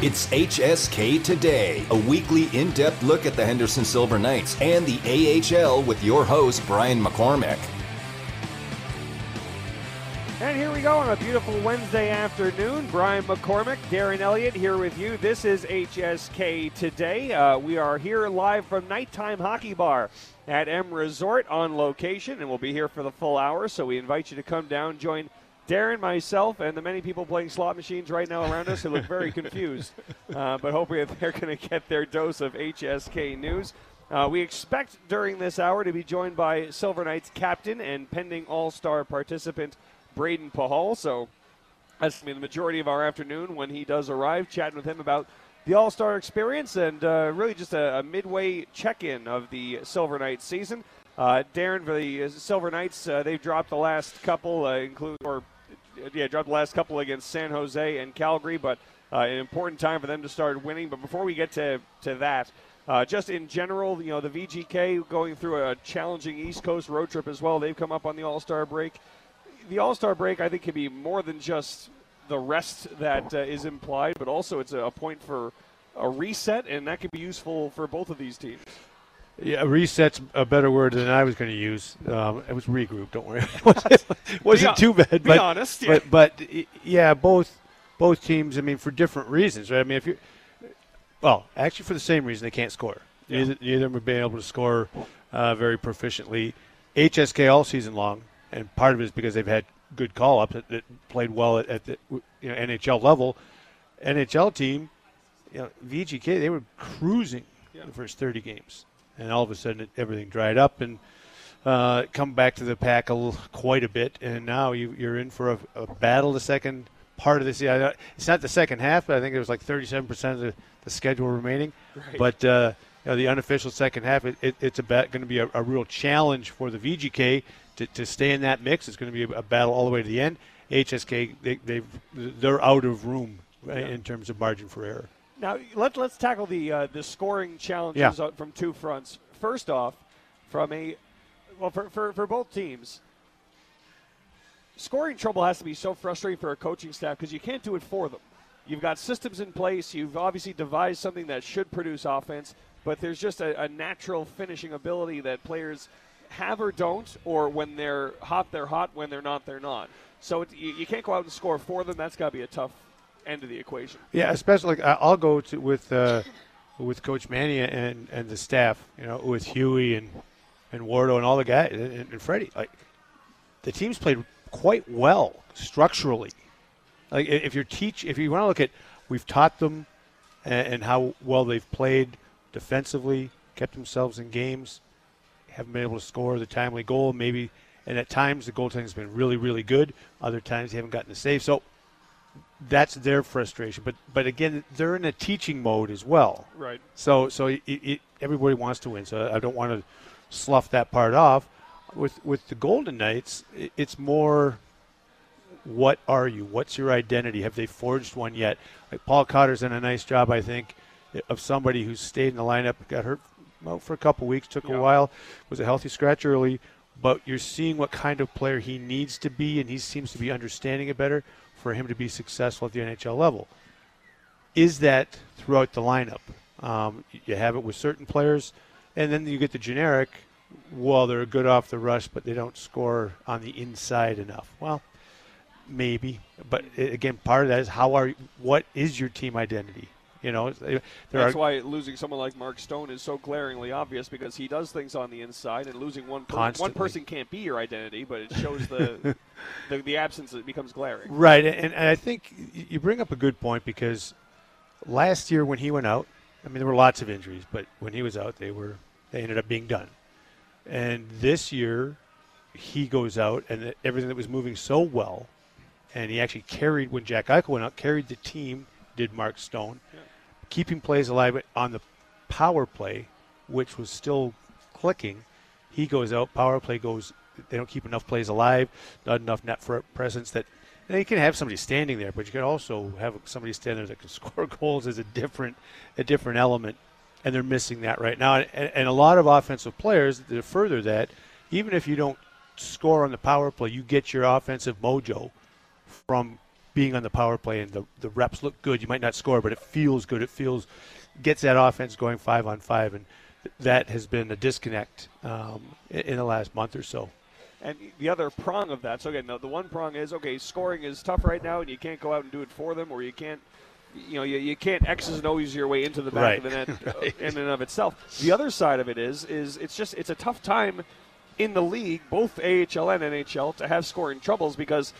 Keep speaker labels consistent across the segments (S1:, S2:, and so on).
S1: It's HSK Today, a weekly in depth look at the Henderson Silver Knights and the AHL with your host, Brian McCormick.
S2: And here we go on a beautiful Wednesday afternoon. Brian McCormick, Darren Elliott here with you. This is HSK Today. Uh, we are here live from Nighttime Hockey Bar at M Resort on location, and we'll be here for the full hour. So we invite you to come down, join Darren, myself, and the many people playing slot machines right now around us who look very confused. Uh, but hopefully they're going to get their dose of HSK news. Uh, we expect during this hour to be joined by Silver Knights captain and pending All Star participant Brayden Pachal. So that's to be the majority of our afternoon when he does arrive, chatting with him about the All Star experience and uh, really just a, a midway check in of the Silver Knights season. Uh, Darren, for the Silver Knights, uh, they've dropped the last couple, uh, include or yeah, dropped the last couple against San Jose and Calgary, but uh, an important time for them to start winning. But before we get to to that. Uh, just in general, you know, the VGK going through a challenging East Coast road trip as well. They've come up on the All Star break the All Star break, I think, can be more than just the rest that uh, is implied, but also it's a, a point for a reset, and that could be useful for both of these teams.
S3: Yeah, reset's a better word than I was going to use. Um, it was regroup. Don't worry, it wasn't, too bad. Be
S2: honest,
S3: yeah. But, but yeah, both both teams. I mean, for different reasons, right? I mean, if you, well, actually, for the same reason, they can't score. Yeah. Neither, neither of them have been able to score uh, very proficiently. HSK all season long and part of it is because they've had good call ups that, that, played well at, at the you know, NHL level. NHL team, you know, VGK, they were cruising yeah. the first 30 games, and all of a sudden it, everything dried up and uh, come back to the pack a little, quite a bit, and now you, are in for a, a, battle the second part of this. Yeah, it's not the second half, but I think it was like 37% of the, the schedule remaining. Right. But uh, you know, the unofficial second half, it, it, it's going to be a, a, real challenge for the VGK to, to stay in that mix. It's going to be a, a battle all the way to the end. HSK, they, they've they're out of room right, yeah. in terms of margin for error.
S2: Now let, let's tackle the uh, the scoring challenges yeah. from two fronts. First off, from a well for, for, for both teams, scoring trouble has to be so frustrating for a coaching staff because you can't do it for them. You've got systems in place. You've obviously devised something that should produce offense, but there's just a, a natural finishing ability that players have or don't, or when they're hot, they're hot. When they're not, they're not. So it, you, you, can't go out and score for them. That's got to be a tough end of the equation.
S3: Yeah, especially like, I'll go to with uh, with Coach Manny and and the staff. You know, with Huey and and Wardo and all the guys and, and Freddie. Like the teams played quite well structurally. Like if you teach, if you want to look at, we've taught them and, and how well they've played defensively, kept themselves in games haven't been able to score the timely goal. Maybe, and at times the goaltending has been really, really good. Other times they haven't gotten the save. So that's their frustration. But but again, they're in a teaching mode as well.
S2: Right.
S3: So so it, it, everybody wants to win. So I don't want to slough that part off. With with the Golden Knights, it's more. What are you? What's your identity? Have they forged one yet? Like Paul Cotter's done a nice job, I think, of somebody who's stayed in the lineup, got hurt well, for a couple weeks. Took yeah. a while. Was a healthy scratch early, but you're seeing what kind of player he needs to be, and he seems to be understanding it better for him to be successful at the NHL level. Is that throughout the lineup? Um, you have it with certain players, and then you get the generic. Well, they're good off the rush, but they don't score on the inside enough. Well, maybe, but again, part of that is how are what is your team identity? You know,
S2: that's are, why losing someone like Mark Stone is so glaringly obvious because he does things on the inside, and losing one per- one person can't be your identity, but it shows the, the, the absence that becomes glaring.
S3: Right, and, and I think you bring up a good point because last year when he went out, I mean there were lots of injuries, but when he was out, they were they ended up being done. And this year, he goes out, and everything that was moving so well, and he actually carried when Jack Eichel went out, carried the team. Did Mark Stone? Keeping plays alive on the power play, which was still clicking. He goes out, power play goes. They don't keep enough plays alive, not enough net presence that. And you can have somebody standing there, but you can also have somebody standing there that can score goals as a different, a different element, and they're missing that right now. And, and a lot of offensive players that further that, even if you don't score on the power play, you get your offensive mojo from being on the power play and the, the reps look good. You might not score, but it feels good. It feels gets that offense going five on five, and that has been a disconnect um, in, the last month or so.
S2: And the other prong of that, so again, the, the one prong is okay, scoring is tough right now, and you can't go out and do it for them, or you can't, you know, you, you can't X's and O's your way into the back
S3: Right.
S2: of the net uh,
S3: Right.
S2: in and of itself. The other side of it is, is it's just it's a tough time in the league, both AHL and NHL, to have scoring troubles because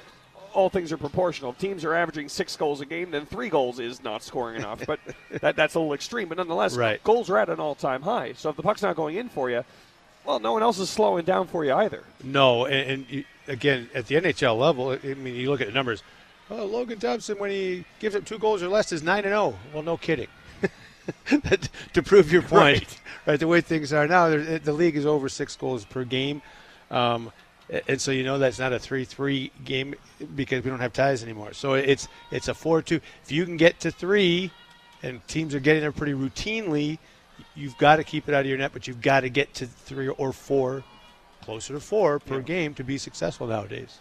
S2: all things are proportional. If Teams are averaging six goals a game, then three goals is not scoring enough. But that, that's a little extreme. But nonetheless,
S3: Right.
S2: goals are at an all-time high. So if the puck's not going in for you, well, no one else is slowing down for you either.
S3: No, and, and you, again, at the NHL level, I mean, you look at the numbers. Oh, Logan Thompson, when he gives up two goals or less, is nine and zero. Well, no kidding. To prove your point,
S2: Right.
S3: right. The way things are now, the league is over six goals per game, um, and so you know that's not a three-three game because we don't have ties anymore. So it's it's a four-two. If you can get to three, and teams are getting there pretty routinely, you've got to keep it out of your net, but you've got to get to three or four closer to four per
S2: Yeah.
S3: game to be successful nowadays.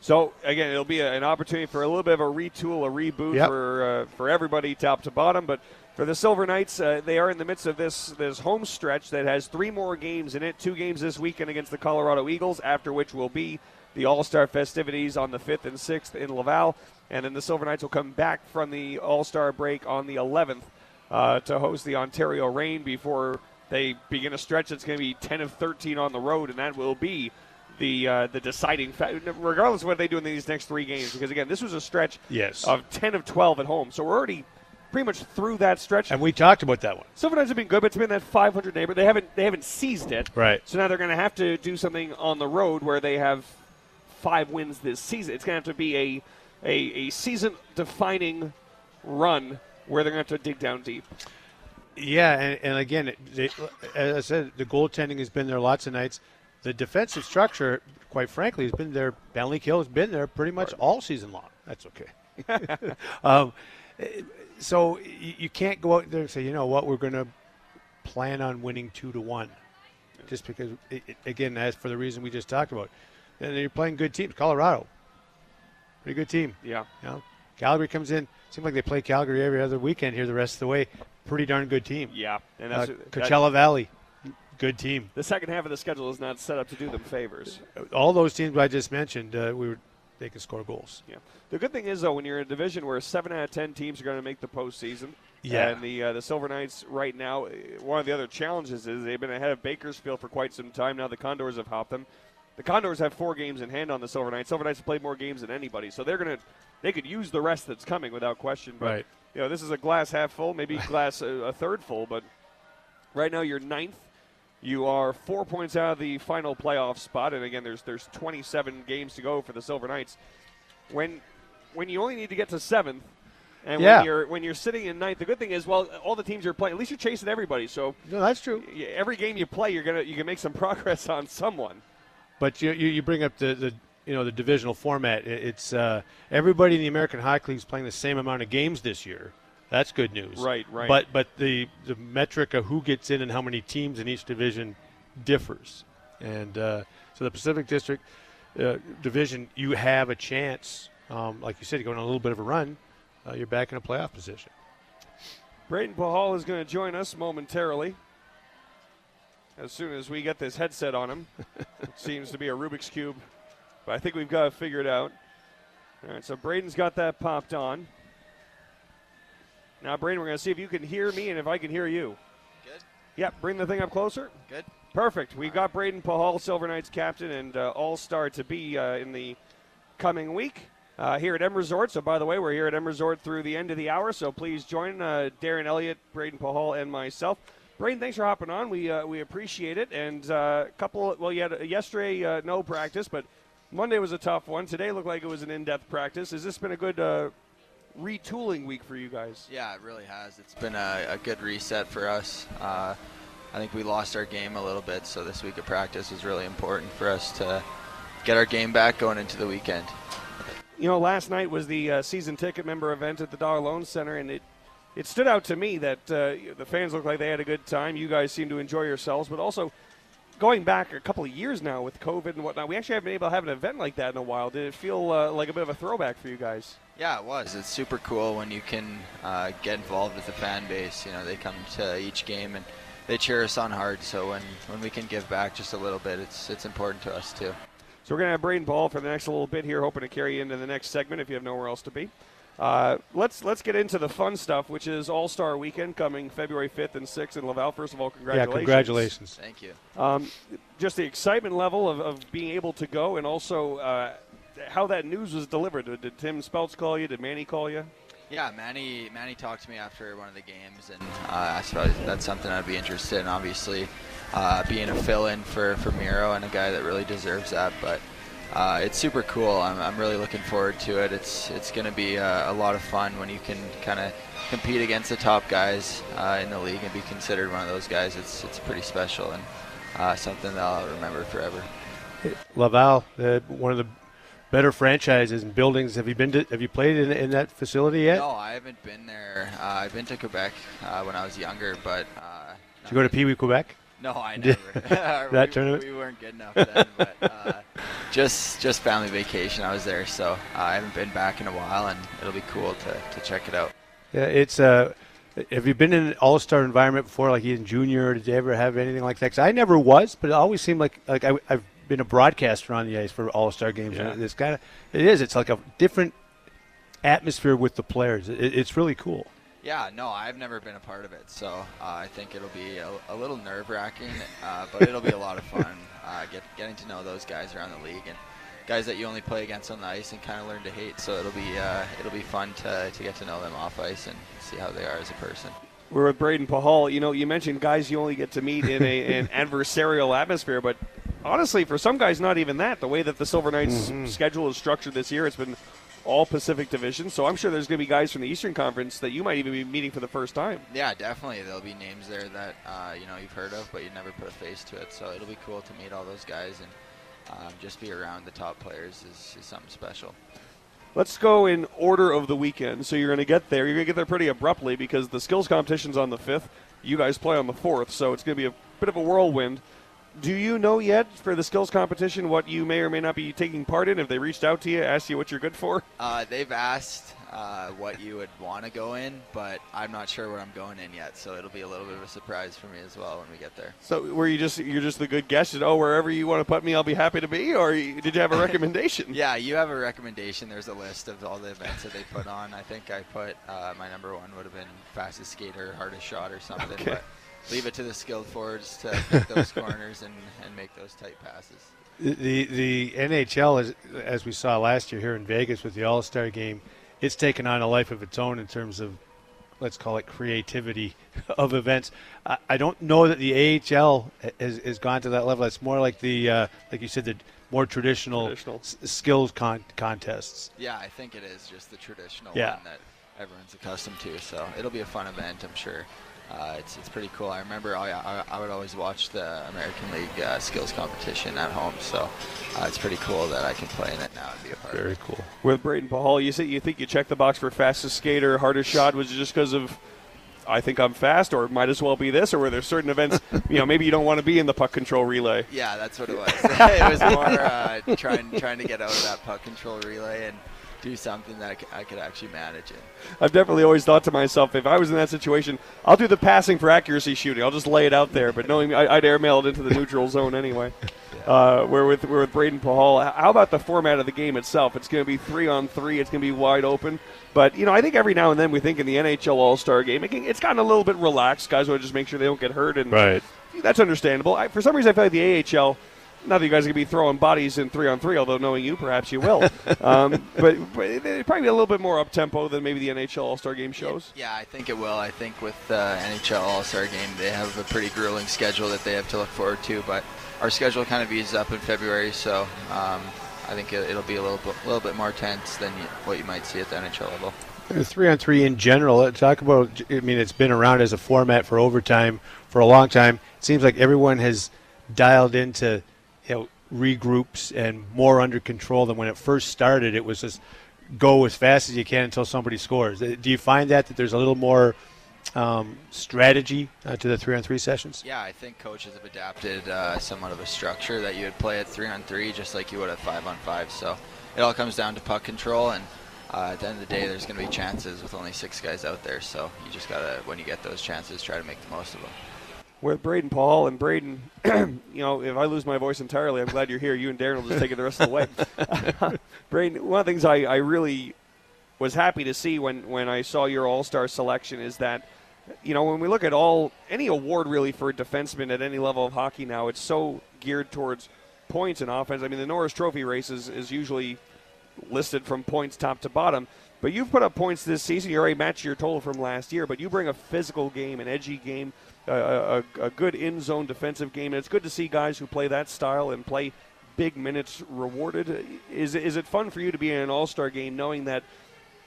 S2: So again, it'll be a, an opportunity for a little bit of a retool, a reboot
S3: Yep.
S2: for uh, for everybody, top to bottom. But for the Silver Knights, uh, they are in the midst of this this home stretch that has three more games in it. Two games this weekend against the Colorado Eagles, after which will be the All Star festivities on the fifth and sixth in Laval, and then the Silver Knights will come back from the All Star break on the 11th uh, to host the Ontario Reign before they begin a stretch that's going to be 10 of 13 on the road, and that will be the uh, the deciding factor, regardless of what they do in these next three games. Because again, this was a stretch
S3: Yes.
S2: of 10 of 12 at home, so we're already pretty much through that stretch.
S3: And we talked about that one.
S2: Silver Knights have been good, but it's been that 500 neighbor. They haven't they haven't seized it.
S3: Right.
S2: So now they're going to have to do something on the road where they have five wins this season. It's going to have to be a a, a season defining run where they're going to have to dig down deep.
S3: Yeah, and, and again, they, as I said, the goaltending has been there lots of nights. The defensive structure, quite frankly, has been there. Penalty kill has been there pretty much all season long. That's okay. um, so you, can't go out there and say, you know what, we're going to plan on winning two to one, just because. It, it- again, as for the reason we just talked about, and you're playing good teams. Colorado, pretty good team.
S2: Yeah.
S3: You know, Calgary comes in. Seems like they play Calgary every other weekend here the rest of the way. Pretty darn good team.
S2: Yeah. And
S3: Uh,
S2: that's that-
S3: Coachella Valley, good team.
S2: the second half of the schedule is not set up to do them favors.
S3: All those teams I just mentioned, uh, we were, they can score goals.
S2: Yeah. The good thing is though, when you're in a division where seven out of ten teams are going to make the postseason,
S3: Yeah.
S2: and the uh, the Silver Knights right now, uh, one of the other challenges is they've been ahead of Bakersfield for quite some time. Now the Condors have hopped them. The Condors have four games in hand on the Silver Knights. Silver Knights have played more games than anybody, so they're going to they could use the rest that's coming without question. But
S3: Right.
S2: you know, this is a glass half full, maybe glass a, a third full, but right now you're ninth. You are four points out of the final playoff spot, and again, there's there's 27 games to go for the Silver Knights. When when you only need to get to seventh, and
S3: Yeah.
S2: when you're when you're sitting in ninth, the good thing is, well, all the teams you're playing, at least you're chasing everybody. So
S3: No, that's true.
S2: y- every game you play, you're gonna you can make some progress on someone.
S3: But you, you, you bring up the, the you know the divisional format. It's uh, everybody in the American Hockey League is playing the same amount of games this year. That's good news.
S2: Right, right.
S3: But but the the metric of who gets in and how many teams in each division differs, and uh, so the Pacific District uh, division, you have a chance. Um, like you said, you're going on a little bit of a run. Uh, you're back in a playoff position.
S2: Brayden Pachal is going to join us momentarily. As soon as we get this headset on him, it seems to be a Rubik's cube, but I think we've got to figure it figured out. All right, so Braden's got that popped on. Now, Braden, we're going to see if you can hear me and if I can hear you.
S4: Good.
S2: Yep, bring the thing up closer.
S4: Good.
S2: Perfect. We've got Brayden Pachal, Silver Knights captain and uh, all star to be uh, in the coming week uh, here at M Resort. So, by the way, we're here at M Resort through the end of the hour. So, please join uh, Darren Elliott, Brayden Pachal, and myself. Braden, thanks for hopping on. We uh, we appreciate it. And uh, a couple, well, you had yesterday uh, no practice, but Monday was a tough one. Today looked like it was an in-depth practice. Has this been a good uh, retooling week for you guys?
S4: Yeah, it really has. It's been a, a good reset for us. Uh, I think we lost our game a little bit, so this week of practice was really important for us to get our game back going into the weekend.
S2: you know, last night was the uh, season ticket member event at the Dollar Loan Center, and it it stood out to me that uh, the fans looked like they had a good time. You guys seem to enjoy yourselves, but also going back a couple of years now with COVID and whatnot, we actually haven't been able to have an event like that in a while. Did it feel uh, like a bit of a throwback for you guys?
S4: Yeah, it was. It's super cool when you can uh, get involved with the fan base. You know, they come to each game and they cheer us on hard. So when, when we can give back just a little bit, it's it's important to us too.
S2: So we're going to have Brayden Pachal for the next little bit here, hoping to carry you into the next segment if you have nowhere else to be. Uh, let's let's get into the fun stuff, which is All Star Weekend coming February 5th and 6th in Laval. First of all, congratulations!
S3: Yeah, congratulations.
S4: Thank you.
S2: Um, just the excitement level of, of being able to go, and also uh, how that news was delivered. Did Tim Speltz call you? Did Manny call you?
S4: Yeah, Manny Manny talked to me after one of the games, and uh, I suppose that's something I'd be interested in. Obviously, uh, being a fill-in for for Miro and a guy that really deserves that, but uh, it's super cool. I'm, I'm really looking forward to it. It's it's going to be a, a, lot of fun when you can kind of compete against the top guys uh, in the league and be considered one of those guys. It's it's pretty special and uh, something that I'll remember forever.
S3: Laval, one of the better franchises and buildings. Have you been to? Have you played in, in that facility yet?
S4: No, I haven't been there. Uh, I've been to Quebec uh, when I was younger, but. Uh,
S3: Did you go to Pee Wee Quebec?
S4: No, I never.
S3: that
S4: we,
S3: tournament?
S4: We weren't good enough then, but uh, just just family vacation. I was there, so uh, I haven't been back in a while, and it'll be cool to, to check it out.
S3: Yeah, it's uh, have you been in an all star environment before, like in junior? Did you ever have anything like that? Cause I never was, but it always seemed like like I, have been a broadcaster on the ice for all star games, yeah. and it's kind of it is. It's like a different atmosphere with the players. It, it's really cool.
S4: Yeah, no, I've never been a part of it, so uh, I think it'll be a, a little nerve wracking, uh, but it'll be a lot of fun. Uh, get, getting to know those guys around the league and guys that you only play against on the ice and kind of learn to hate. So it'll be uh, it'll be fun to, to get to know them off ice and see how they are as a person.
S2: We're with Brayden Pachal. You know, you mentioned guys you only get to meet in a, an adversarial atmosphere, but honestly, for some guys, not even that. The way that the Silver Knights mm-hmm. schedule is structured this year, it's been all Pacific Division. So I'm sure there's going to be guys from the Eastern Conference that you might even be meeting for the first time.
S4: Yeah, definitely. There'll be names there that uh, you know you've heard of, but you never put a face to it. So it'll be cool to meet all those guys and um, just be around the top players is, is something special.
S2: Let's go in order of the weekend. So you're going to get there. You're going to get there pretty abruptly because the skills competition's on the fifth. You guys play on the fourth, so it's going to be a bit of a whirlwind do you know yet for the skills competition what you may or may not be taking part in? Have they reached out to you, asked you what you're good for?
S4: Uh, they've asked uh, what you would want to go in, but I'm not sure what I'm going in yet. So it'll be a little bit of a surprise for me as well when we get there.
S2: So were you just you're just the good guest? And, oh, wherever you want to put me, I'll be happy to be. Or did you have a recommendation?
S4: yeah, you have a recommendation. There's a list of all the events that they put on. I think I put uh, my number one would have been fastest skater, hardest shot, or something. Okay. But leave it to the skilled forwards to pick those corners and, and make those tight passes.
S3: The the NHL is as we saw last year here in Vegas with the All Star game, it's taken on a life of its own in terms of let's call it creativity of events. I, I don't know that the AHL has, has, gone to that level. It's more like the uh, like you said the more traditional, traditional. S- skills con- contests.
S4: Yeah, I think it is just the traditional yeah. one that everyone's accustomed to. So it'll be a fun event, I'm sure uh, it's, it's pretty cool. I remember I, I, I, would always watch the American League uh, skills competition at home, so uh, it's pretty cool that I can play in it now and be a part
S3: Very
S4: of it.
S3: cool.
S2: With Brayden Pachal, you say you think you checked the box for fastest skater, hardest shot? Was it just because of I think I'm fast, or it might as well be this, or were there certain events, you know, maybe you don't want to be in the puck control relay?
S4: Yeah, that's what it was. it was more uh, trying trying to get out of that puck control relay and do something that I could actually manage it.
S2: I've definitely always thought to myself, if I was in that situation, I'll do the passing for accuracy shooting. I'll just lay it out there, but knowing I, would airmail it into the neutral zone anyway. Yeah. Uh, we're with we're with Brayden Pachal. How about the format of the game itself? It's going to be three on three. It's going to be wide open. But you know, I think every now and then we think in the NHL All Star game, it can, it's gotten a little bit relaxed. Guys want to just make sure they don't get hurt, and
S3: right.
S2: that's understandable. I, for some reason, I feel like the AHL not that you guys are going to be throwing bodies in three on three, although knowing you, perhaps you will. um, but, but it'd probably be a little bit more up tempo than maybe the NHL All Star Game shows.
S4: Yeah, I think it will. I think with the uh, NHL All Star Game, they have a pretty grueling schedule that they have to look forward to. But our schedule kind of eases up in February, so um, I think it, will be a little bit, little bit more tense than you, what you might see at the NHL level.
S3: Three on three in general. Uh, talk about. I mean, it's been around as a format for overtime for a long time. It seems like everyone has dialed into you know regroups and more under control than when it first started. It was just go as fast as you can until somebody scores. Uh, do you find that that there's a little more um, strategy uh, to the three on three sessions?
S4: Yeah, I think coaches have adapted uh, somewhat of a structure that you would play at three on three just like you would at five on five. So it all comes down to puck control and. uh, at the end of the day, there's going to be chances with only six guys out there. So you just gotta, when you get those chances, try to make the most of them.
S2: With Brayden Pachal and Braden, you know, if I lose my voice entirely, I'm glad you're here. You and Darren will just take it the rest of the way. Braden, one of the things I, I really was happy to see when, when I saw your All Star selection is that, you know, when we look at all any award really for a defenseman at any level of hockey now, it's so geared towards points and offense. I mean, the Norris Trophy race is, is usually listed from points top to bottom. But you've put up points this season. You already matched your total from last year, but you bring a physical game, an edgy game, a, a, a good in zone defensive game. And it's good to see guys who play that style and play big minutes rewarded. Is, is it fun for you to be in an all star game knowing that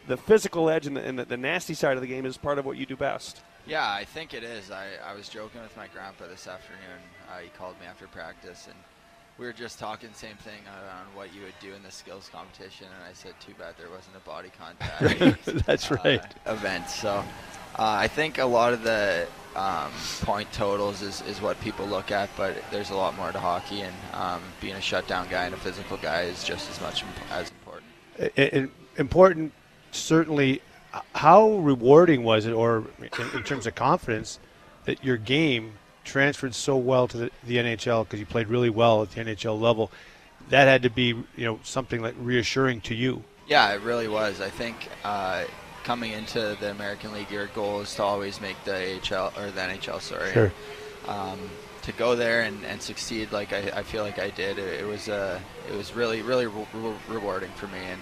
S2: the physical edge and, the, and the, nasty side of the game is part of what you do best?
S4: Yeah, I think it is. I, I was joking with my grandpa this afternoon. Uh, he called me after practice and we were just talking same thing on what you would do in the skills competition, and I said, too bad there wasn't a body contact.
S3: That's uh, right.
S4: Event. So uh, I think a lot of the um, point totals is, is what people look at, but there's a lot more to hockey, and um, being a shutdown guy and a physical guy is just as much as important.
S3: It, it, important, certainly. How rewarding was it, or in, in terms of confidence, that your game – transferred so well to the, the NHL because you played really well at the NHL level. That had to be, you know, something like reassuring to you.
S4: Yeah, it really was. I think uh, coming into the American League, your goal is to always make the AHL or the NHL. Sorry.
S3: Sure.
S4: Um, to go there and, and succeed like I, I feel like I did, it, it was uh, it was really really re- rewarding for me, and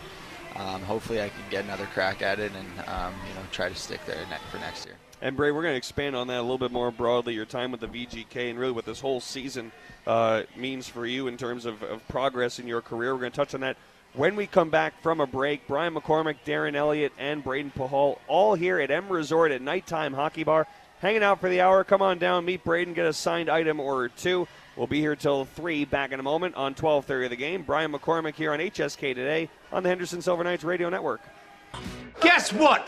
S4: um, hopefully I can get another crack at it and um, you know try to stick there ne- for next year.
S2: And Bray, we're going to expand on that a little bit more broadly. Your time with the VGK and really what this whole season uh, means for you in terms of, of progress in your career. We're going to touch on that when we come back from a break. Brian McCormick, Darren Elliott, and Brayden Pachal all here at M Resort at Nighttime Hockey Bar, hanging out for the hour. Come on down, meet Braden, get a signed item or two. We'll be here till three. Back in a moment on 12:30 of the game. Brian McCormick here on HSK today on the Henderson Silver Knights Radio Network.
S5: Guess what?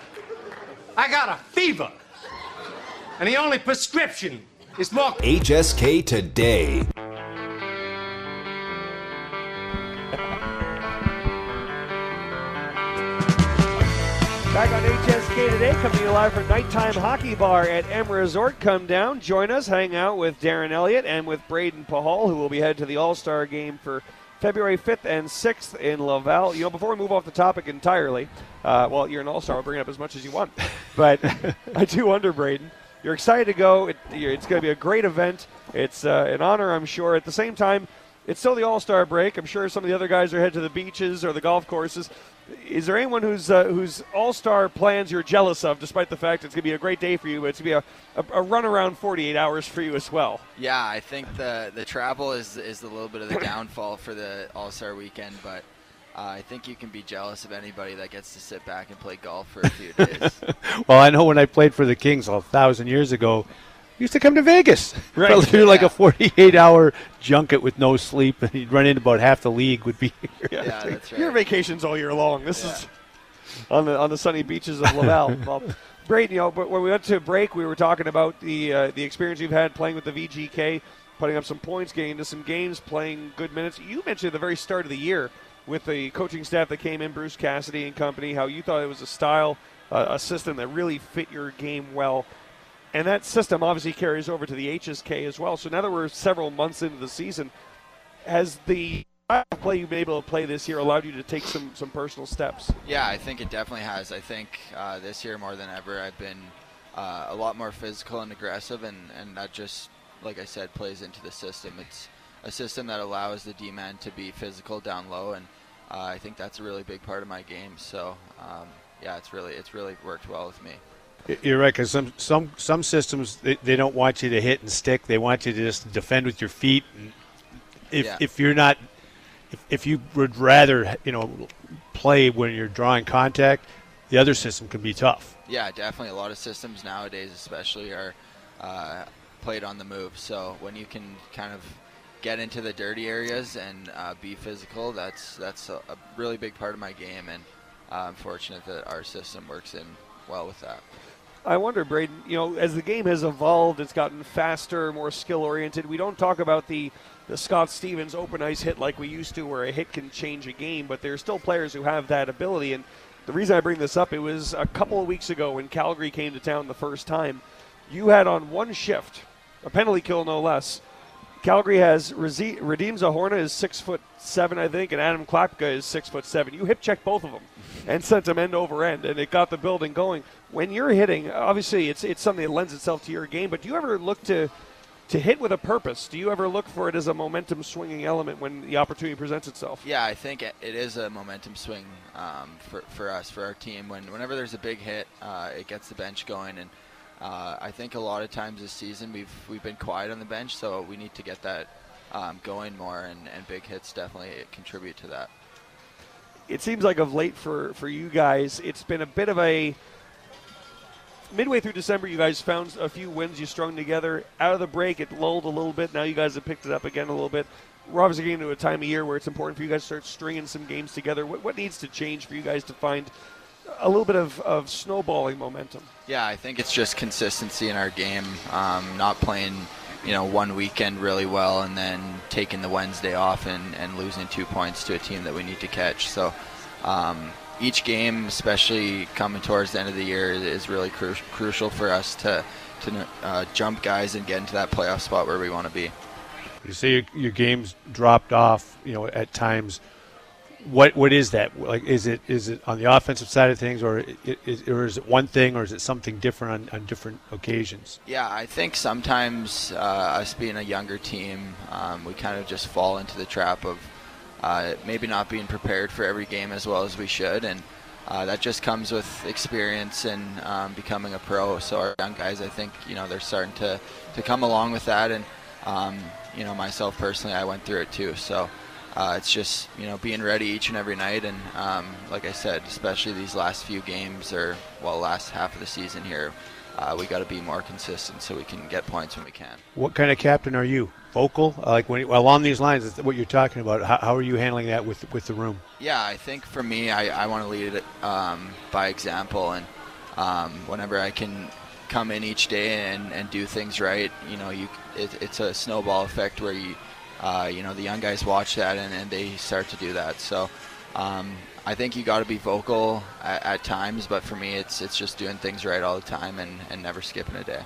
S5: I got a fever and the only prescription is more
S1: HSK Today.
S2: Today, coming to you live from Nighttime Hockey Bar at M Resort. Come down, join us, hang out with Darren Elliott and with Brayden Pachal, who will be headed to the All Star game for February 5th and 6th in Laval. You know, before we move off the topic entirely, uh, well, you're an All Star, I'll bring it up as much as you want. But I do wonder, Braden, you're excited to go. It, it's going to be a great event. It's uh, an honor, I'm sure. At the same time, it's still the All Star break. I'm sure some of the other guys are headed to the beaches or the golf courses. Is there anyone whose uh, whose All Star plans you're jealous of, despite the fact it's going to be a great day for you, but it's going to be a, a, a, run around 48 hours for you as well?
S4: Yeah, I think the the travel is is a little bit of the downfall for the All Star weekend, but uh, I think you can be jealous of anybody that gets to sit back and play golf for a few days.
S3: well, I know when I played for the Kings a thousand years ago, I used to come to Vegas.
S2: Right.
S3: do like a 48 hour junket with no sleep, and you'd run into about half the league would be
S4: here. Yeah, yeah that's right.
S2: Your vacations all year long. This yeah. is on the on the sunny beaches of Laval. well, Braden, you know, but when we went to break, we were talking about the uh, the experience you've had playing with the VGK, putting up some points, getting into some games, playing good minutes. You mentioned at the very start of the year with the coaching staff that came in, Bruce Cassidy and company, how you thought it was a style, uh, a system that really fit your game well. And that system obviously carries over to the HSK as well. So now that we're several months into the season, has the play you've been able to play this year allowed you to take some, some personal steps?
S4: Yeah, I think it definitely has. I think uh, this year more than ever, I've been uh, a lot more physical and aggressive, and, and that just, like I said, plays into the system. It's a system that allows the D man to be physical down low and uh, I think that's a really big part of my game. So um, yeah, it's really it's really worked well with me.
S3: You're right because some some some systems they, they, don't want you to hit and stick. They want you to just defend with your feet. if yeah. if you're not if, if you would rather you know play when you're drawing contact, the other system can be tough.
S4: Yeah, definitely. A lot of systems nowadays, especially, are uh, played on the move. So when you can kind of get into the dirty areas and uh, be physical. That's that's a, a, really big part of my game, and uh, I'm fortunate that our system works in well with that.
S2: I wonder, Braden. You know, as the game has evolved, it's gotten faster, more skill oriented. We don't talk about the the Scott Stevens open ice hit like we used to, where a hit can change a game. But there are still players who have that ability, and The reason I bring this up, it was a couple of weeks ago when Calgary came to town the first time. You had on one shift, a penalty kill no less. Calgary has Reze- Radim Zohorna is six foot seven, I think, and Adam Klapka is six foot seven. You hip checked both of them and sent them end over end, and it got the building going. When you're hitting, obviously it's it's something that lends itself to your game. But do you ever look to to hit with a purpose? Do you ever look for it as a momentum swinging element when the opportunity presents itself?
S4: Yeah, I think it it is a momentum swing um, for, for us, for our team. When Whenever there's a big hit, uh, it gets the bench going. And uh, I think a lot of times this season we've, we've been quiet on the bench, so we need to get that um, going more, and, and big hits definitely contribute to that.
S2: It seems like of late for, for you guys, it's been a bit of a midway through December, you guys found a few wins you strung together. Out of the break, it lulled a little bit. Now you guys have picked it up again a little bit. We're obviously getting into a time of year where it's important for you guys to start stringing some games together. What, what needs to change for you guys to find a little bit of, of snowballing momentum?
S4: Yeah, I think it's just consistency in our game. Um, not playing, you know, one weekend really well and then taking the Wednesday off and, and losing two points to a team that we need to catch. So um, each game, especially coming towards the end of the year, is really cru- crucial for us to to uh, jump guys and get into that playoff spot where we want to be.
S3: You say your, your games dropped off, you know, at times. What what is that? Like, is it is it on the offensive side of things, or is, or is it one thing, or is it something different on, on different occasions?
S4: Yeah, I think sometimes uh, us being a younger team, um, we kind of just fall into the trap of uh, maybe not being prepared for every game as well as we should, and uh, that just comes with experience and um, becoming a pro. So our young guys, I think, you know, they're starting to, to come along with that, and um, you know, myself personally, I went through it too. So uh, it's just you know being ready each and every night, and um, like I said, especially these last few games or well, last half of the season here. Uh, we got to be more consistent so we can get points when we can.
S3: What kind of captain are you? Vocal, uh, like when along these lines, is what you're talking about. How, how, are you handling that with with the room?
S4: Yeah, I think for me, I, I want to lead it um, by example, and um, whenever I can come in each day and, and do things right, you know, you it, it's a snowball effect where you uh, you know the young guys watch that and, and they start to do that. So um, I think you got to be vocal at, at, times, but for me, it's it's just doing things right all the time and, and never skipping a day.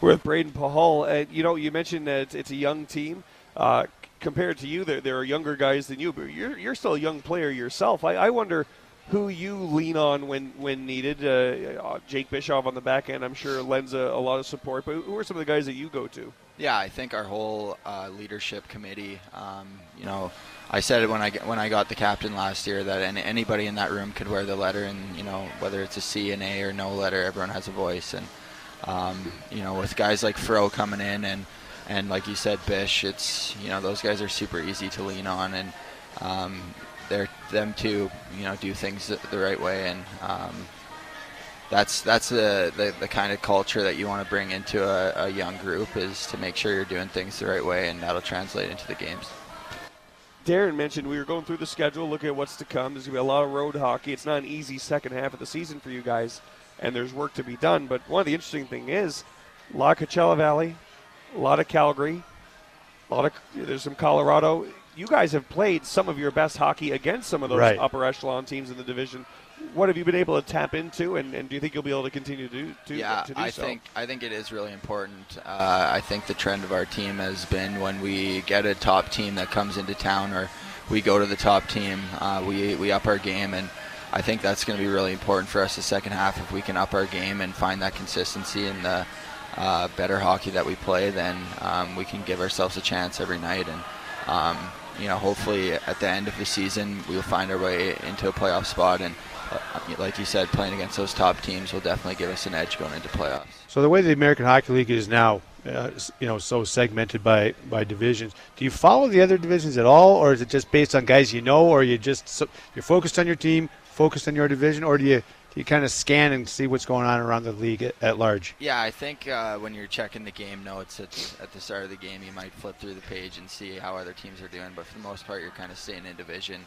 S2: We're with Brayden Pachal. Uh, you know, you mentioned that it's a young team. Uh, compared to you, there, there are younger guys than you, but you're, you're still a young player yourself. I, I wonder who you lean on when, when needed. Uh, uh Jake Bischoff on the back end, I'm sure, lends a, a, lot of support, but who are some of the guys that you go to?
S4: Yeah, I think our whole uh, leadership committee, um, you know, I said when I when I got the captain last year that any, anybody in that room could wear the letter, and you know whether it's a C, an A, or no letter, everyone has a voice. And um, you know with guys like Fro coming in and and like you said, Bish, it's you know those guys are super easy to lean on, and um, they're them too. You know do things the, the right way, and um, that's that's the, the, the kind of culture that you want to bring into a, a young group is to make sure you're doing things the right way, and that'll translate into the games.
S2: Darren mentioned we were going through the schedule, looking at what's to come. There's going to be a lot of road hockey. It's not an easy second half of the season for you guys, and there's work to be done. But one of the interesting thing is a lot of Coachella Valley, a lot of Calgary, a lot of there's some Colorado. You guys have played some of your best hockey against some of those
S3: right.
S2: upper echelon teams in the division what have you been able to tap into, and, and do you think you'll be able to continue to do? To,
S4: yeah,
S2: to do
S4: I
S2: so?
S4: think I think it is really important. Uh, I think the trend of our team has been when we get a top team that comes into town, or we go to the top team, uh, we we up our game, and I think that's going to be really important for us the second half. If we can up our game and find that consistency in the uh, better hockey that we play, then um, we can give ourselves a chance every night, and um, you know, hopefully at the end of the season, we'll find our way into a playoff spot and like you said, playing against those top teams will definitely give us an edge going into playoffs.
S3: So the way the American Hockey League is now, uh, you know, so segmented by by divisions. Do you follow the other divisions at all, or is it just based on guys you know, or you just so, you're focused on your team, focused on your division, or do you do you kind of scan and see what's going on around the league at, at large?
S4: Yeah, I think uh, when you're checking the game notes at, at the start of the game, you might flip through the page and see how other teams are doing. But for the most part, you're kind of staying in division.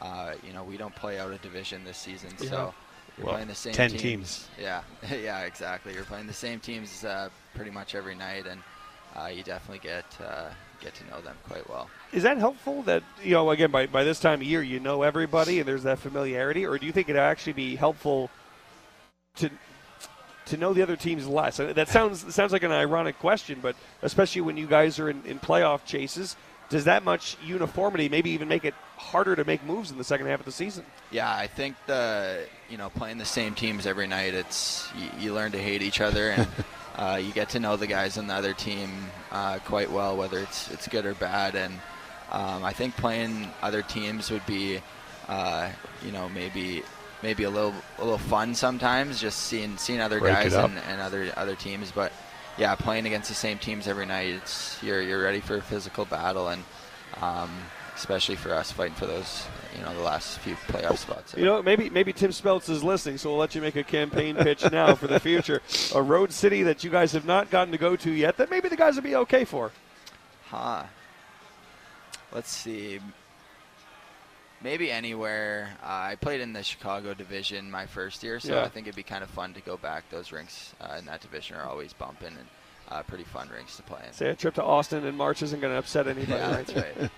S4: Uh, you know, we don't play out a division this season, yeah. so you're well, playing the same
S3: ten
S4: teams.
S3: teams.
S4: Yeah, yeah, exactly. You're playing the same teams uh, pretty much every night, and uh, you definitely get uh, get to know them quite well.
S2: Is that helpful? That you know, again, by by this time of year, you know everybody, and there's that familiarity, or do you think it'd actually be helpful to to know the other teams less? Uh, That sounds sounds like an ironic question, but especially when you guys are in, in playoff chases, does that much uniformity maybe even make it harder to make moves in the second half of the season?
S4: Yeah, I think the you know playing the same teams every night, it's you, you learn to hate each other and uh, you get to know the guys on the other team uh, quite well, whether it's it's good or bad. And um, I think playing other teams would be uh, you know maybe maybe a little a little fun sometimes, just seeing seeing other
S3: Break
S4: guys and, and other other teams. But yeah, playing against the same teams every night, it's you're you're ready for a physical battle and. Um, especially for us fighting for those, you know, the last few playoff spots.
S2: You know, maybe maybe Tim Speltz is listening, so we'll let you make a campaign pitch now for the future. A road city that you guys have not gotten to go to yet, that maybe the guys would be okay for.
S4: Huh. Let's see. Maybe anywhere. Uh, I played in the Chicago division my first year, so
S2: Yeah.
S4: I think it'd be kind of fun to go back. Those rinks uh, in that division are always bumping and uh, pretty fun rinks to play in.
S2: Say a trip to Austin in March isn't going to upset anybody,
S4: yeah, that's right.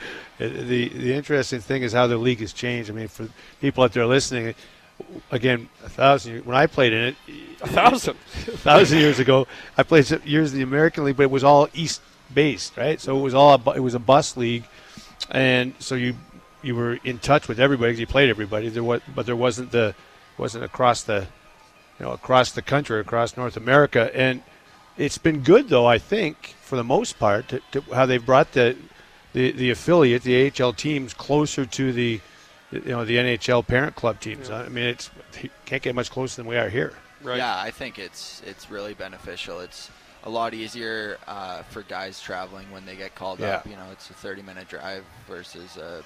S3: The the interesting thing is how the league has changed. I mean, for people out there listening, again, a thousand. years- When I played in it,
S2: A thousand.
S3: a thousand years ago, I played years in the American League, but it was all East based, right? So it was all a, it was a bus league, and so you you were in touch with everybody because you played everybody. There was, but there wasn't the wasn't across the you know across the country, across North America, and it's been good though. I think for the most part, to, to how they've brought the the, the affiliate, the AHL teams, closer to the you know the NHL parent club teams. I mean, it's you can't get much closer than we are here.
S2: Right.
S4: Yeah, I think it's it's really beneficial. It's a lot easier uh, for guys traveling when they get called
S3: Yeah.
S4: up. You know, it's a 30-minute drive versus a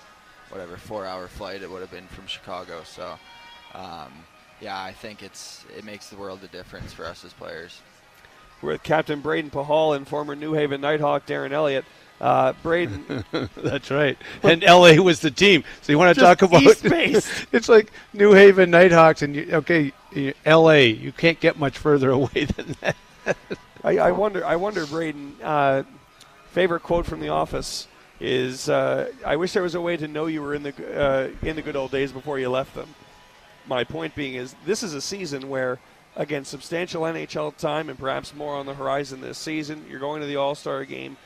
S4: whatever four-hour flight it would have been from Chicago. So, um, yeah, I think it's it makes the world a difference for us as players.
S2: We're with Captain Brayden Pachal and former New Haven Nighthawk Darren Elliott. Uh, Braden,
S3: That's right. And LA was the team. So you want to talk about
S2: East-based.
S3: it's like New Haven Nighthawks and you, okay, LA. You can't get much further away than that.
S2: I, I wonder, I wonder, Braden, uh, favorite quote from The Office is, uh, "I wish there was a way to know you were in the uh, in the good old days before you left them." My point being is, this is a season where, again, substantial NHL time and perhaps more on the horizon this season. You're going to the All Star game.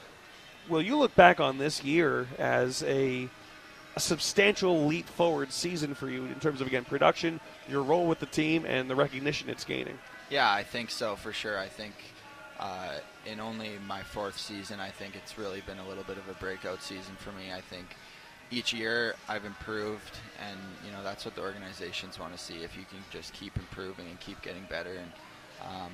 S2: Will you look back on this year as a a substantial leap forward season for you in terms of again production, your role with the team, and the recognition it's gaining?
S4: Yeah, I think so for sure. I think uh, in only my fourth season, I think it's really been a little bit of a breakout season for me. I think each year I've improved, and you know that's what the organizations want to see. If you can just keep improving and keep getting better, and um,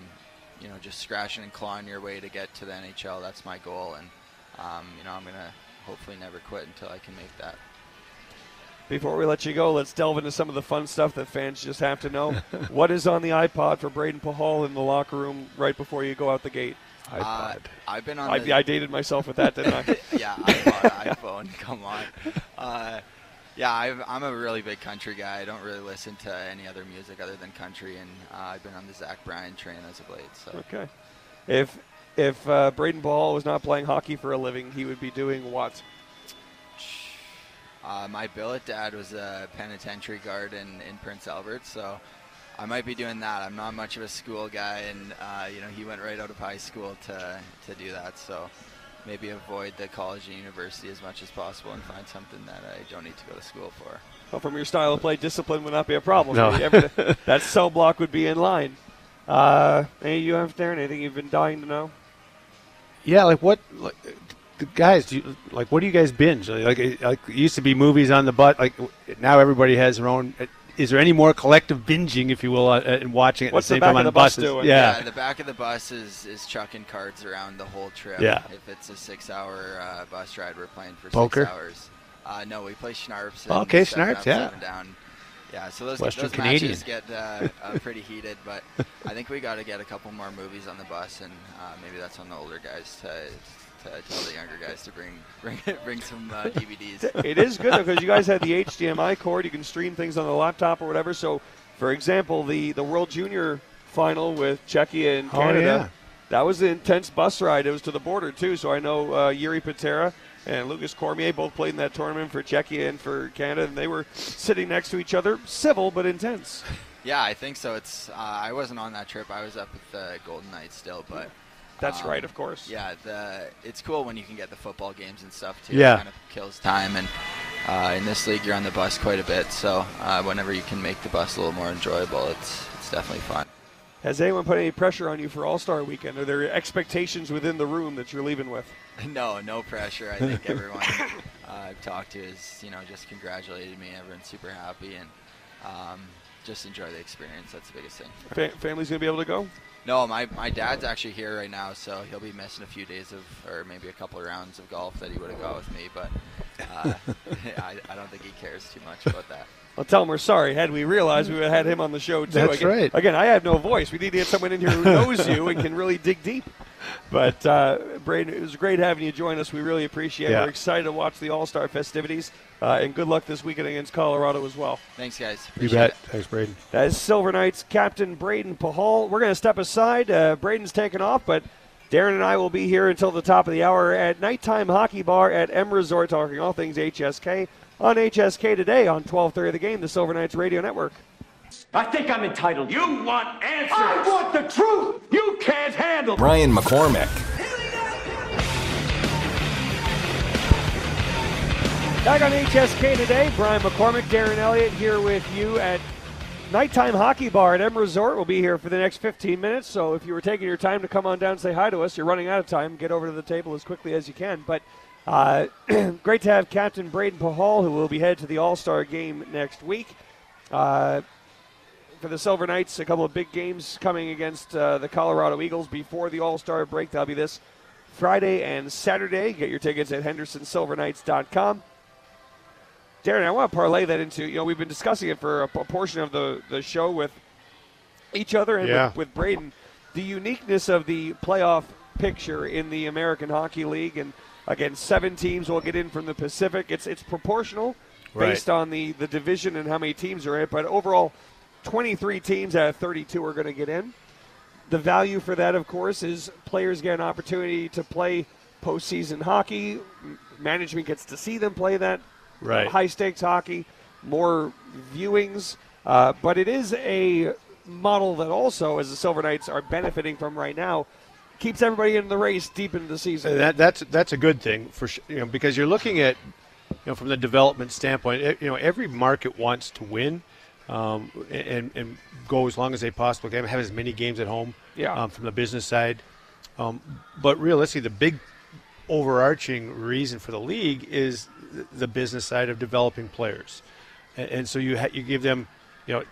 S4: you know just scratching and clawing your way to get to the NHL, that's my goal. And um, you know I'm gonna hopefully never quit until I can make that.
S2: Before we let you go, let's delve into some of the fun stuff that fans just have to know. what is on the iPod for Brayden Pachal in the locker room right before you go out the gate?
S4: Uh, I've been on.
S2: I,
S4: the,
S2: I dated myself with that, didn't I?
S4: yeah, iPod, iPhone. Come on. Uh, yeah, I've, I'm a really big country guy. I don't really listen to any other music other than country, and uh, I've been on the Zach Bryan train as of late. So
S2: Okay. If if uh, Brayden Pachal was not playing hockey for a living, he would be doing what?
S4: uh, my billet dad was a penitentiary guard in, in Prince Albert, so I might be doing that. I'm not much of a school guy, and uh, you know he went right out of high school to to do that. So maybe avoid the college and university as much as possible and find something that I don't need to go to school for.
S2: Well, from your style of play, discipline would not be a problem.
S3: No.
S2: That cell block would be in line. Uh, any you have, there? Anything you've been dying to know?
S3: Yeah, like what, like, the guys, do you, like what do you guys binge? Like, it- like it used to be movies on the butt. Like now everybody has their own. Is there any more collective binging, if you will, uh, and watching it
S2: What's
S3: at
S2: the
S3: the same
S2: back
S3: time
S2: of
S3: on
S2: the bus
S3: buses?
S2: doing?
S3: Yeah.
S4: the back of the bus is, is chucking cards around the whole trip.
S3: Yeah.
S4: If it's a six-hour uh, bus ride, we're playing for
S3: Poker?
S4: six hours. Uh, no, we play Schnarps.
S3: Okay,
S4: seven
S3: Schnarps, yeah.
S4: Down. Yeah, so those,
S3: Western
S4: those
S3: Canadian.
S4: matches get uh, uh, pretty heated, but I think we got to get a couple more movies on the bus, and uh, maybe that's on the older guys to, to tell the younger guys to bring bring bring some uh, DVDs.
S2: It is good because you guys have the HDMI cord. You can stream things on the laptop or whatever. So, for example, the the World Junior final with Czechia and
S3: Oh,
S2: Canada. that was an intense bus ride. It was to the border too. So I know uh, Jiri Patera and Lukas Cormier both played in that tournament for Czechia and for Canada, and they were sitting next to each other, civil but intense.
S4: Yeah, I think so. It's uh, I wasn't on that trip. I was up with the Golden Knights still, but
S2: That's
S4: um,
S2: right, of course.
S4: Yeah, the it's cool when you can get the football games and stuff too.
S3: Yeah.
S4: it kind of kills time, and uh, in this league you're on the bus quite a bit. So uh, whenever you can make the bus a little more enjoyable, it's it's definitely fun.
S2: Has anyone put any pressure on you for All Star Weekend? Are there expectations within the room that you're leaving with?
S4: no, no pressure. I think everyone uh, I've talked to has, you know just congratulated me. Everyone's super happy and um, just enjoy the experience. That's the biggest thing.
S2: Fa- family's gonna be able to go.
S4: No, my, my dad's actually here right now, so he'll be missing a few days of, or maybe a couple of rounds of golf that he would have got with me. But uh, I, I don't think he cares too much about that.
S2: I'll tell him we're sorry. Had we realized, we would have had him on the show too.
S3: That's
S2: again,
S3: right.
S2: Again, I have no voice. We need to get someone in here who knows you and can really dig deep. But uh, Brayden, it was great having you join us. We really appreciate it.
S3: Yeah.
S2: We're excited to watch the All Star festivities, uh, and good luck this weekend against Colorado as well.
S4: Thanks, guys.
S3: You bet.
S4: it.
S3: Thanks, Brayden.
S2: That is Silver Knights Captain Brayden Pachal. We're going to step aside. Uh, Brayden's taken off, but Darren and I will be here until the top of the hour at Nighttime Hockey Bar at M Resort, talking all things HSK on HSK today on 12:30 the game, the Silver Knights Radio Network.
S5: I think I'm entitled. You want answers. I want the truth. You can't handle.
S1: Brian McCormick.
S2: Back on HSK today, Brian McCormick, Darren Elliott here with you at Nighttime Hockey Bar at M Resort. We'll be here for the next 15 minutes. So if you were taking your time to come on down and say hi to us, you're running out of time. Get over to the table as quickly as you can. But uh, great to have Captain Brayden Pachal, who will be headed to the All Star game next week. Uh, for the Silver Knights, a couple of big games coming against uh, the Colorado Eagles before the All Star break. That'll be this Friday and Saturday. Get your tickets at HendersonSilverKnights.com. Darren, I want to parlay that into, you know, we've been discussing it for a, a portion of the, the show with each other and
S3: Yeah.
S2: with, with Brayden. The uniqueness of the playoff picture in the American Hockey League. And again, seven teams will get in from the Pacific. It's, it's proportional
S3: Right.
S2: based on the, the division and how many teams are in. But overall, 23 teams out of 32 are going to get in. The value for that, of course, is players get an opportunity to play postseason hockey. Management gets to see them play that
S3: Right.
S2: high stakes hockey, more viewings. Uh, but it is a model that also, as the Silver Knights are benefiting from right now, keeps everybody in the race deep into the season.
S3: That, that's that's a good thing for you know, because you're looking at, you know, from the development standpoint, you know, every market wants to win, um, and and go as long as they possibly can, have as many games at home,
S2: Yeah.
S3: um, from the business side, um, but realistically, the big overarching reason for the league is the business side of developing players, and, and so you ha- you give them, you know,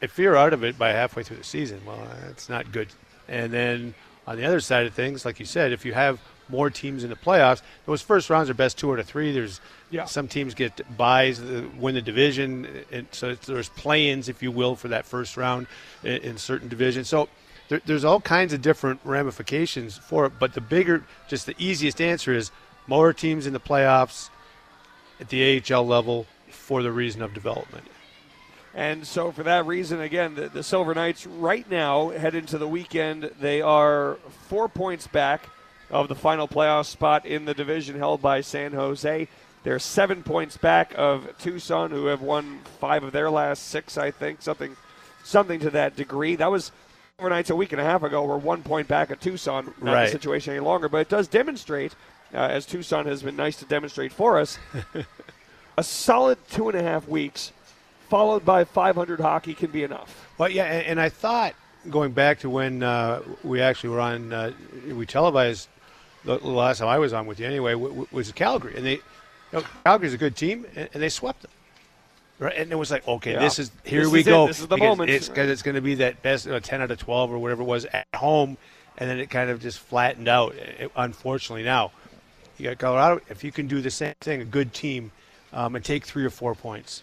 S3: if you're out of it by halfway through the season, well, that's not good. And then on the other side of things, like you said, if you have more teams in the playoffs, those first rounds are best two out of three. There's
S2: Yeah.
S3: some teams get buys, uh, win the division, and so it's, there's play-ins, if you will, for that first round in, in certain divisions. So there, there's all kinds of different ramifications for it. But the bigger, just the easiest answer is more teams in the playoffs at the AHL level for the reason of development.
S2: And so, for that reason, again, the, the Silver Knights right now head into the weekend. They are four points back of the final playoff spot in the division held by San Jose. They're seven points back of Tucson, who have won five of their last six, I think, something, something to that degree. That was Silver Knights a week and a half ago. We're one point back of Tucson. Not
S3: Right.
S2: the situation any longer, but it does demonstrate, uh, as Tucson has been nice to demonstrate for us, a solid two and a half weeks followed by 500 hockey can be enough.
S3: Well, yeah, and, and I thought going back to when uh, we actually were on, uh, we televised the, the last time I was on with you anyway, w- w- was Calgary, and they, you know, Calgary's a good team, and, and they swept them. Right, and it was like, okay,
S2: Yeah.
S3: this is here
S2: This
S3: we
S2: is it.
S3: go.
S2: This is the moment.
S3: It's because it's going to be that best uh, ten out of twelve or whatever it was at home, and then it kind of just flattened out. It- unfortunately, now you got Colorado. If you can do the same thing, a good team, um, and take three or four points,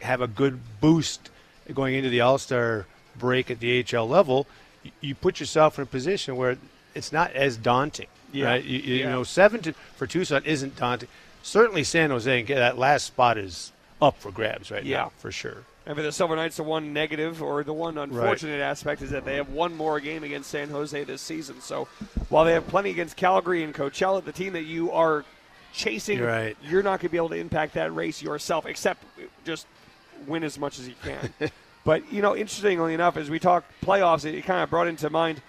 S3: have a good boost going into the All Star break at the AHL level, you, put yourself in a position where it's not as daunting.
S2: Yeah.
S3: Right? You, you
S2: Yeah.
S3: know, seven to, for Tucson isn't daunting. Certainly, San Jose, that last spot is up for grabs right
S2: Yeah.
S3: now, for sure.
S2: And for the Silver Knights, the one negative or the one unfortunate aspect is that they have one more game against San Jose this season. So while they have plenty against Calgary and Coachella, the team that you are chasing,
S3: You're right.
S2: you're not going to be able to impact that race yourself, except just win as much as you can. but, you know, interestingly enough, as we talk playoffs, it kind of brought into mind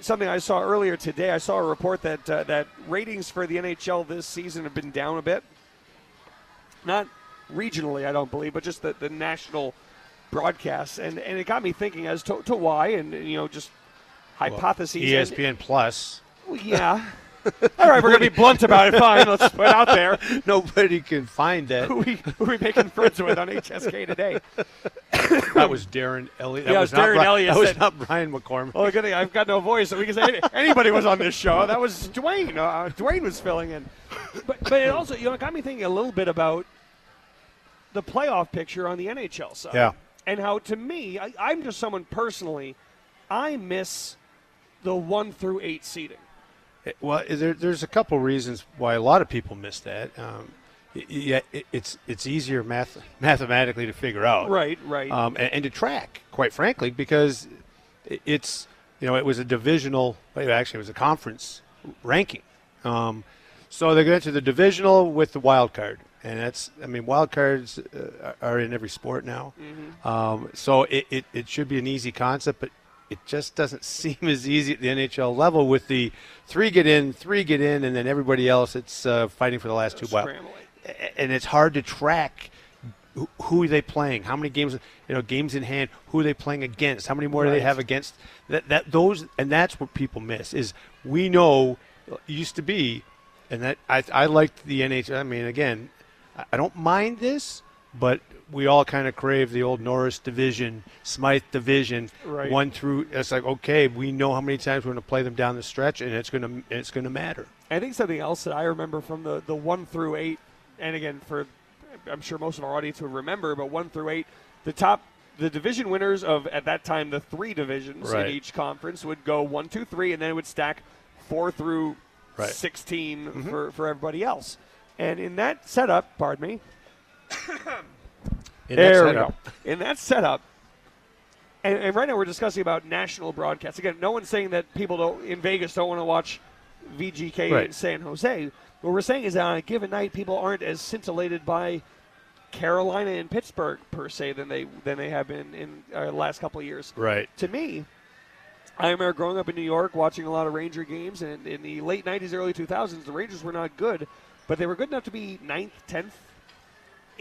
S2: something I saw earlier today. I saw a report that uh, that ratings for the NHL this season have been down a bit. Not regionally, I don't believe, but just the, the national broadcasts, and and it got me thinking as to, to why, and you know, just hypotheses. And-
S3: ESPN Plus.
S2: well, yeah. All right, we're going to be blunt about it. Fine, let's put it out there.
S3: Nobody can find that.
S2: Who we who we making friends with on HSK today?
S3: that was Darren Elliott. That
S2: Yeah,
S3: was
S2: Darren
S3: Bri-
S2: Elliott
S3: That was not Brian McCormick.
S2: Well, good thing I've got no voice, so we can say anybody was on this show. That was Dwayne. Uh, Dwayne was filling in. But, but it also, you know, it got me thinking a little bit about the playoff picture on the NHL side.
S3: Yeah.
S2: And how, to me, I, I'm just someone personally, I miss the one through eight seating.
S3: Well, there, there's a couple reasons why a lot of people miss that. Um, yeah, it, it's it's easier math mathematically to figure out,
S2: Right, right.
S3: um, and, and to track, quite frankly, because it- it's you know it was a divisional, actually it was a conference ranking. Um, so they go into the divisional with the wild card, and that's I mean wild cards uh, are in every sport now. Um, so it, it, it should be an easy concept, but it just doesn't seem as easy at the NHL level with the three get in, three get in, and then everybody else it's uh, fighting for the last two.
S2: Scrambling.
S3: And it's hard to track who- are they playing, how many games, you know, games in hand, who are they playing against, how many more do they have against that that those and that's what people miss is we know it used to be, and that I I liked the NHL. I mean, again, I don't mind this, but we all kind of crave the old Norris division, Smythe division,
S2: Right.
S3: one through. It's like okay, we know how many times we're going to play them down the stretch, and it's going to it's going to matter.
S2: I think something else that I remember from the, the one through eight, and again, for I'm sure most of our audience would remember, but one through eight, the top, the division winners of at that time the three divisions
S3: Right.
S2: in each conference would go one, two, three, and then it would stack four through
S3: Right.
S2: 16 mm-hmm. for, for everybody else. And in that setup, pardon me,
S3: In that
S2: there we
S3: setup.
S2: go. In that setup, and, and right now we're discussing about national broadcasts. Again, no one's saying that people don't in Vegas don't want to watch VGK in San Jose. What we're saying is that on a given night, people aren't as scintillated by Carolina and Pittsburgh per se than they than they have been in uh, the last couple of years.
S3: Right.
S2: To me, I remember growing up in New York, watching a lot of Ranger games, and in the late '90s, early 2000s, the Rangers were not good, but they were good enough to be ninth, tenth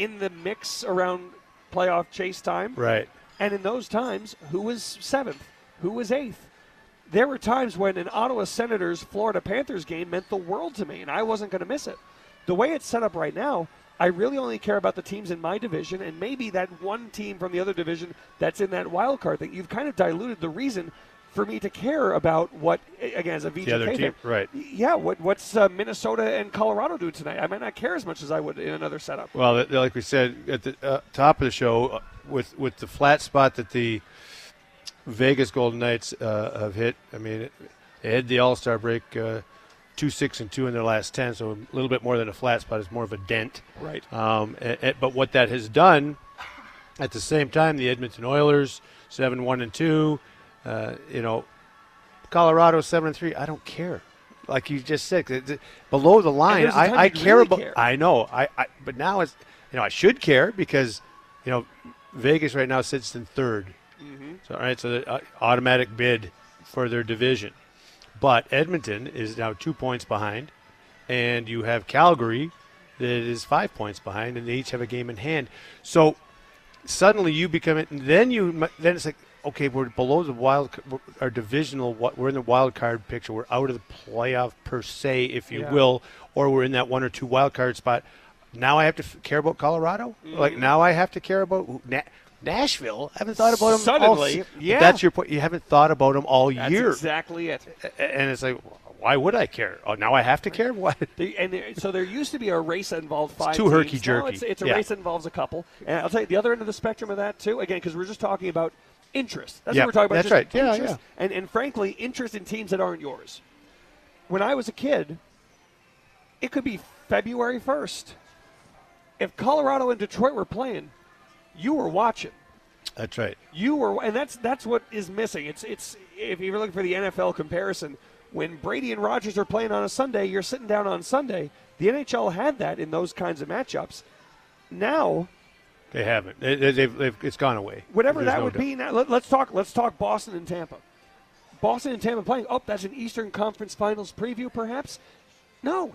S2: in the mix around playoff chase time.
S3: Right.
S2: And in those times, who was seventh? Who was eighth? There were times when an Ottawa Senators Florida Panthers game meant the world to me, and I wasn't going to miss it. The way it's set up right now, I really only care about the teams in my division and maybe that one team from the other division that's in that wild card thing. You've kind of diluted the reason for me to care about what, again, as a VGK
S3: team, right.
S2: Yeah, what, what's uh, Minnesota and Colorado do tonight? I might not care as much as I would in another setup.
S3: Well, like we said at the uh, top of the show, uh, with with the flat spot that the Vegas Golden Knights uh, have hit, I mean, they had the All Star break, uh, two six and two in their last ten, so a little bit more than a flat spot. It's more of a dent.
S2: Right.
S3: Um, a- a- but what that has done, at the same time, the Edmonton Oilers seven one and two, uh, you know, Colorado seven and three. I don't care. Like you just said, below the line,
S2: there's a time
S3: I, I care
S2: really
S3: about.
S2: care.
S3: I know. I, I but now it's you know I should care because you know Vegas right now sits in 3rd
S2: Mm-hmm.
S3: So all right, so the uh, automatic bid for their division, but Edmonton is now two points behind, and you have Calgary that is five points behind, and they each have a game in hand. So suddenly you become it, and then you then it's like okay, we're below the wild, our divisional. We're in the wild card picture. We're out of the playoff per se, if you
S2: Yeah.
S3: will, or we're in that one or two wild card spot. Now I have to f- care about Colorado. Like
S2: Mm-hmm.
S3: now I have to care about Na- Nashville. I haven't thought about them
S2: Suddenly,
S3: all,
S2: yeah.
S3: That's your point. You haven't thought about them all
S2: That's
S3: year,
S2: exactly it.
S3: And it's like, why would I care? Oh, now I have to care. What?
S2: And there, so there used to be a race that involved five.
S3: too herky-jerky.
S2: Now it's, it's a
S3: Yeah.
S2: race that involves a couple. And I'll tell you the other end of the spectrum of that too. Again, because we're just talking about interest. That's
S3: Yeah,
S2: what we're talking about.
S3: that's
S2: just
S3: right. Yeah,
S2: interest. And and frankly, interest in teams that aren't yours. When I was a kid, it could be February first. If Colorado and Detroit were playing, you were watching.
S3: That's right.
S2: You were, and that's that's what is missing. It's it's if you're looking for the NFL comparison, when Brady and Rodgers are playing on a Sunday, you're sitting down on Sunday. The NHL had that in those kinds of matchups. Now,
S3: They haven't. They, they, they've, they've, it's gone away.
S2: whatever
S3: There's
S2: that
S3: no
S2: would
S3: doubt.
S2: be, now let, let's talk. Let's talk Boston and Tampa. Boston and Tampa playing. Oh, that's an Eastern Conference Finals preview, perhaps. No,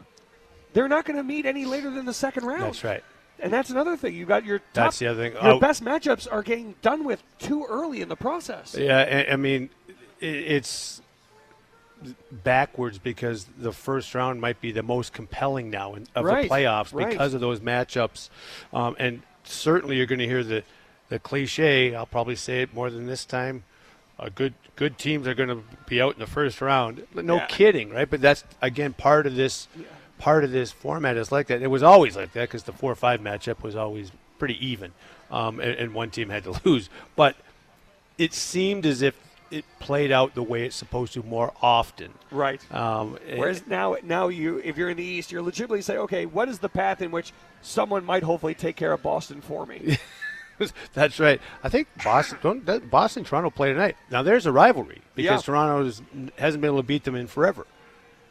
S2: they're not going to meet any later than the second round.
S3: That's right.
S2: And that's another thing. You got your top,
S3: That's the other thing.
S2: Your
S3: Oh.
S2: best matchups are getting done with too early in the process.
S3: Yeah, I, mean, it's backwards because the first round might be the most compelling now of
S2: Right,
S3: the playoffs
S2: right.
S3: because of those matchups, um, and certainly you're going to hear the the cliche. I'll probably say it more than this time. Uh, good good teams are going to be out in the first round. No
S2: Yeah.
S3: kidding, right? But that's again part of this. Part of this format is like that. It was always like that because the four or five matchup was always pretty even, um, and, and one team had to lose. But it seemed as if it played out the way it's supposed to more often.
S2: Right.
S3: Um,
S2: Whereas now, now you, if you're in the East, you're legitimately say, okay, what is the path in which someone might hopefully take care of Boston for me?
S3: that's right. I think Boston, don't- Boston, Toronto play tonight. Now there's a rivalry because
S2: Yeah.
S3: Toronto hasn't been able to beat them in forever.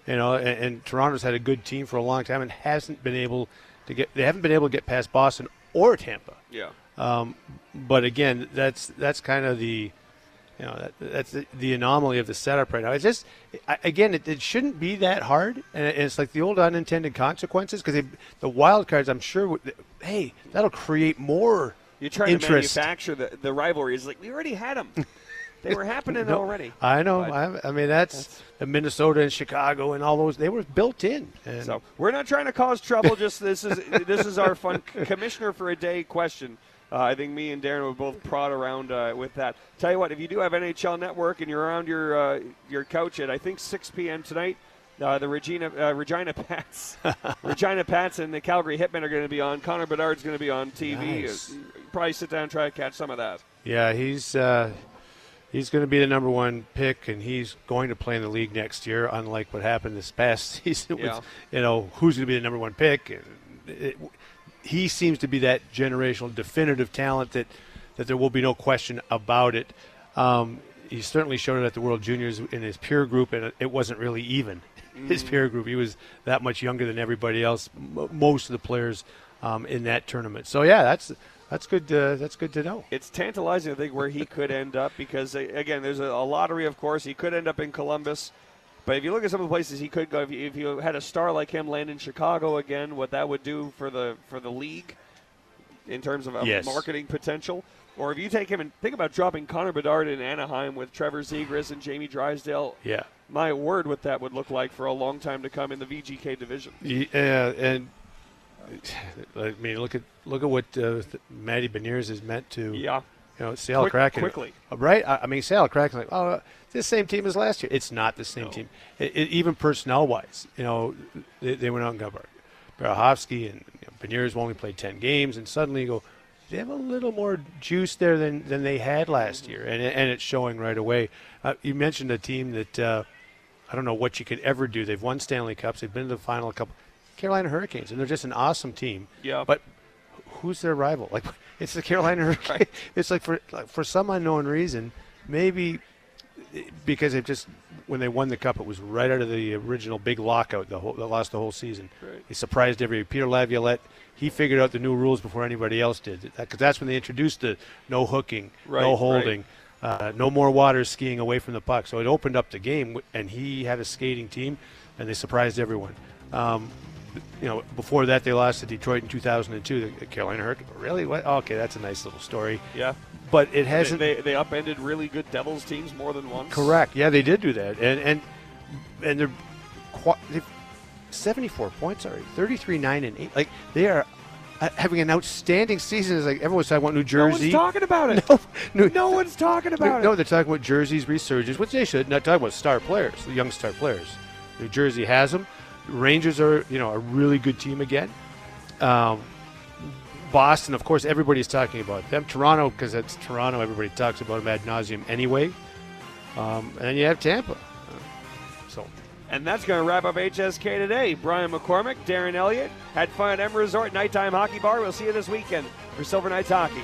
S3: You know, and, and Toronto's had a good team for a long time and hasn't been able to get. They haven't been able to get past Boston or Tampa.
S2: yeah.
S3: Um, but again, that's that's kind of the, you know, that, that's the, the anomaly of the setup right now. It's just, I, again, it, it shouldn't be that hard, and it's like the old unintended consequences because the wild cards. I'm sure, would, hey, that'll create more
S2: You're trying
S3: interest.
S2: to manufacture the, the rivalries. Like, we already had them. they were happening
S3: No,
S2: already.
S3: I know. I, I mean, that's, the Minnesota and Chicago and all those. They were built in. And
S2: So we're not trying to cause trouble. Just this is this is our fun commissioner for a day question. Uh, I think me and Darren will both prod around uh, with that. Tell you what, if you do have NHL Network and you're around your uh, your couch at I think 6 p.m. tonight, uh, the Regina uh, Regina Pats, Regina Pats and the Calgary Hitmen are going to be on. Connor Bedard's going to be on TV.
S3: Nice.
S2: Probably sit down and try to catch some of that.
S3: Yeah, he's uh, he's going to be the number one pick, and he's going to play in the league next year. Unlike what happened this past season, with,
S2: Yeah.
S3: you know who's going to be the number one pick. And it, he seems to be that generational, definitive talent that that there will be no question about it. Um, he certainly showed it at the World Juniors in his peer group, and it- wasn't really even. His peer group, he was that much younger than everybody else. M- most of the players um, in that tournament. So yeah, that's that's good. To, that's good to know.
S2: it's tantalizing I think where he could end up because uh, again, there's a, a lottery. Of course, he could end up in Columbus, but if you look at some of the places he could go, if you, if you had a star like him land in Chicago again, what that would do for the for the league in terms of,
S3: Yes.
S2: marketing potential. Or if you take him and think about dropping Connor Bedard in Anaheim with Trevor Zegras and Jamie Drysdale,
S3: Yeah.
S2: my word, what that would look like for a long time to come in the VGK division.
S3: Yeah, and I mean, look at look at what uh, Matty Beniers has meant to
S2: Yeah,
S3: you know Seattle
S2: Quick-
S3: Kraken
S2: quickly.
S3: Uh, right? I, mean, Seattle Kraken like oh, the same team as last year. It's not the same team. It, it, even personnel wise, you know, they, they went out and got Bar- Burakovsky and you know, Beniers only played ten games, and suddenly you go. They have a little more juice there than, than they had last year, and and it's showing right away. Uh, you mentioned a team that uh, I don't know what you could ever do. They've won Stanley Cups. They've been to the final a couple. Carolina Hurricanes, and they're just an awesome team.
S2: Yeah.
S3: But who's their rival? Like it's the Carolina Hurricanes. It's like for like, for some unknown reason, maybe because they just when they won the cup, it was right out of the original big lockout. The whole that lost the whole season.
S2: Right.
S3: They surprised every Peter Laviolette. He figured out the new rules before anybody else did. Because that's when they introduced the no hooking,
S2: Right,
S3: no
S2: right.
S3: holding. Uh, no more water skiing away from the puck. So it opened up the game, and he had a skating team, and they surprised everyone. Um, you know, before that, they lost to Detroit in 2002. The Carolina hurt. Really? What? Oh, okay, that's a nice little story.
S2: yeah.
S3: But it hasn't.
S2: they, they upended really good Devils teams more than once.
S3: Correct. Yeah, they did do that, and and and they're qu- they've 74 points already, 33, nine and eight. Like they are uh, having an outstanding season. It's like everyone's talking about New Jersey.
S2: No one's talking about it.
S3: No, no,
S2: No one's talking about
S3: no,
S2: it.
S3: No, they're talking about Jersey's resurgence, which they should. Not talking about star players, the young star players. New Jersey has them. Rangers are, you know, a really good team again. Um, Boston, of course, everybody's talking about them. Toronto, because it's Toronto, everybody talks about them ad nauseum anyway. Um, and then you have Tampa. So
S2: And that's going to wrap up HSK today. Brian McCormick, Darren Elliott had fun at M Resort Nighttime Hockey Bar. We'll see you this weekend for Silver Knights Hockey.